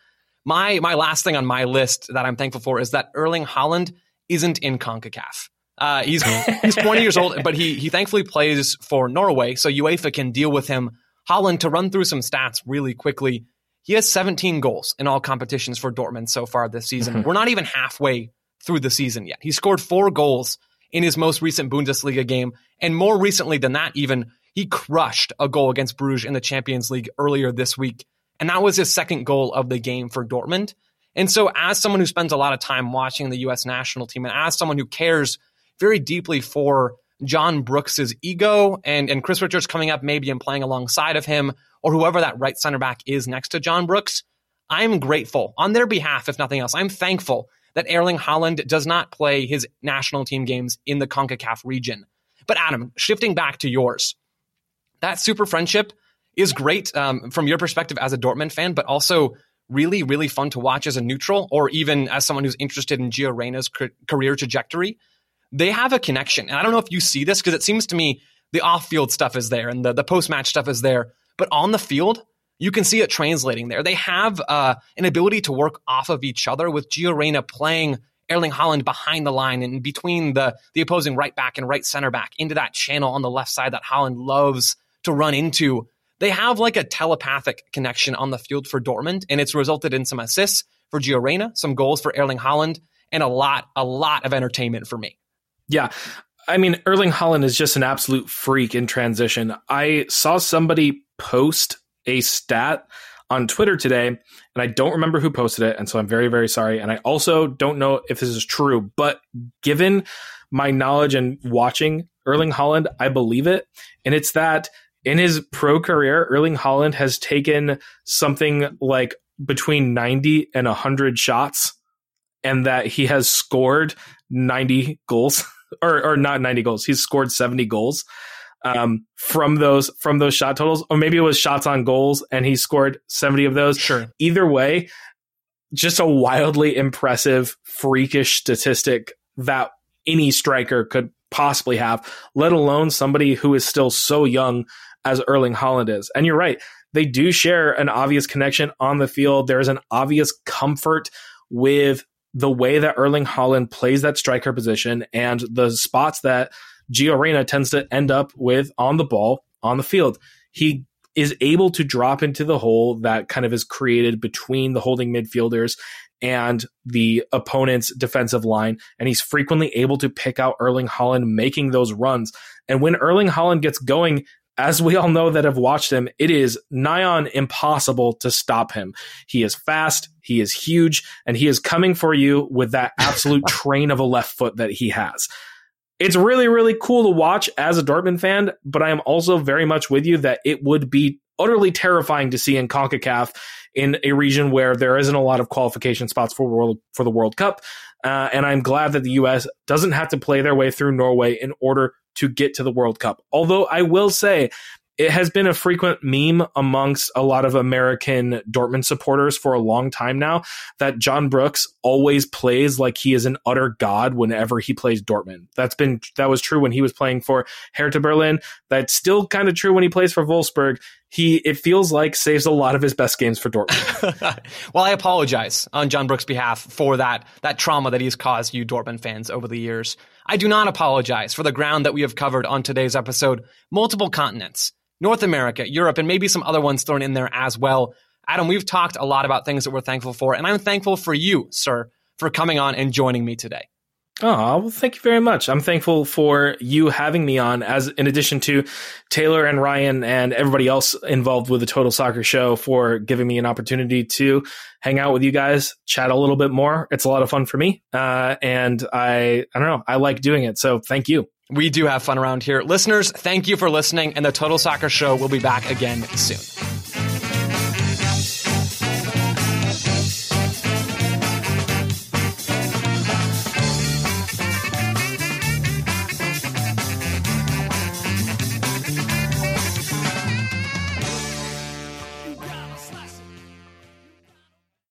My my last thing on my list that I'm thankful for is that Erling Haaland isn't in CONCACAF. Uh, he's he's 20 years old, but he he thankfully plays for Norway, so UEFA can deal with him. Haaland to run through some stats really quickly. He has 17 goals in all competitions for Dortmund so far this season. Mm-hmm. We're not even halfway through the season yet. He scored four goals in his most recent Bundesliga game, and more recently than that, even he crushed a goal against Bruges in the Champions League earlier this week, and that was his second goal of the game for Dortmund. And so, as someone who spends a lot of time watching the U.S. national team, and as someone who cares very deeply for John Brooks's ego and, and Chris Richards coming up maybe and playing alongside of him or whoever that right center back is next to John Brooks. I'm grateful on their behalf, if nothing else. I'm thankful that Erling Haaland does not play his national team games in the CONCACAF region. But Adam, shifting back to yours, that super friendship is great um, from your perspective as a Dortmund fan, but also really, really fun to watch as a neutral or even as someone who's interested in Gio Reyna's career trajectory they have a connection. And I don't know if you see this because it seems to me the off field stuff is there and the, the post match stuff is there. But on the field, you can see it translating there. They have uh, an ability to work off of each other with Gio Reyna playing Erling Haaland behind the line and between the, the opposing right back and right center back into that channel on the left side that Haaland loves to run into. They have like a telepathic connection on the field for Dortmund, and it's resulted in some assists for Gio Reyna, some goals for Erling Haaland, and a lot, a lot of entertainment for me. Yeah. I mean, Erling Haaland is just an absolute freak in transition. I saw somebody post a stat on Twitter today, and I don't remember who posted it. And so I'm very, very sorry. And I also don't know if this is true, but given my knowledge and watching Erling Haaland, I believe it. And it's that in his pro career, Erling Haaland has taken something like between 90 and 100 shots, and that he has scored 90 goals. or, or not 90 goals. He's scored 70 goals. um, from those from those shot totals, or maybe it was shots on goals, and he scored seventy of those. Sure. Either way, just a wildly impressive, freakish statistic that any striker could possibly have, let alone somebody who is still so young as Erling Haaland is. And you're right, they do share an obvious connection on the field. There's an obvious comfort with the way that Erling Haaland plays that striker position and the spots that Gio Reyna tends to end up with on the ball on the field. He is able to drop into the hole that kind of is created between the holding midfielders and the opponent's defensive line. And he's frequently able to pick out Erling Haaland making those runs. And when Erling Haaland gets going, as we all know that have watched him, it is nigh on impossible to stop him. He is fast, he is huge, and he is coming for you with that absolute train of a left foot that he has. It's really, really cool to watch as a Dortmund fan, but I am also very much with you that it would be utterly terrifying to see in CONCACAF in a region where there isn't a lot of qualification spots for world for the World Cup. Uh, and I'm glad that the U.S. doesn't have to play their way through Norway in order to get to the World Cup. Although I will say it has been a frequent meme amongst a lot of American Dortmund supporters for a long time now that John Brooks always plays like he is an utter god whenever he plays Dortmund. That's been that was true when he was playing for Hertha Berlin. That's still kind of true when he plays for Wolfsburg. He it feels like saves a lot of his best games for Dortmund. well, I apologize on John Brooks' behalf for that that trauma that he's caused you Dortmund fans over the years. I do not apologize for the ground that we have covered on today's episode, multiple continents North America, Europe, and maybe some other ones thrown in there as well. Adam, we've talked a lot about things that we're thankful for, and I'm thankful for you, sir, for coming on and joining me today. Oh, well, thank you very much. I'm thankful for you having me on, as in addition to Taylor and Ryan and everybody else involved with the Total Soccer Show for giving me an opportunity to hang out with you guys, chat a little bit more. It's a lot of fun for me, uh, and I I don't know, I like doing it. So thank you. We do have fun around here. Listeners, thank you for listening, and the Total Soccer Show will be back again soon.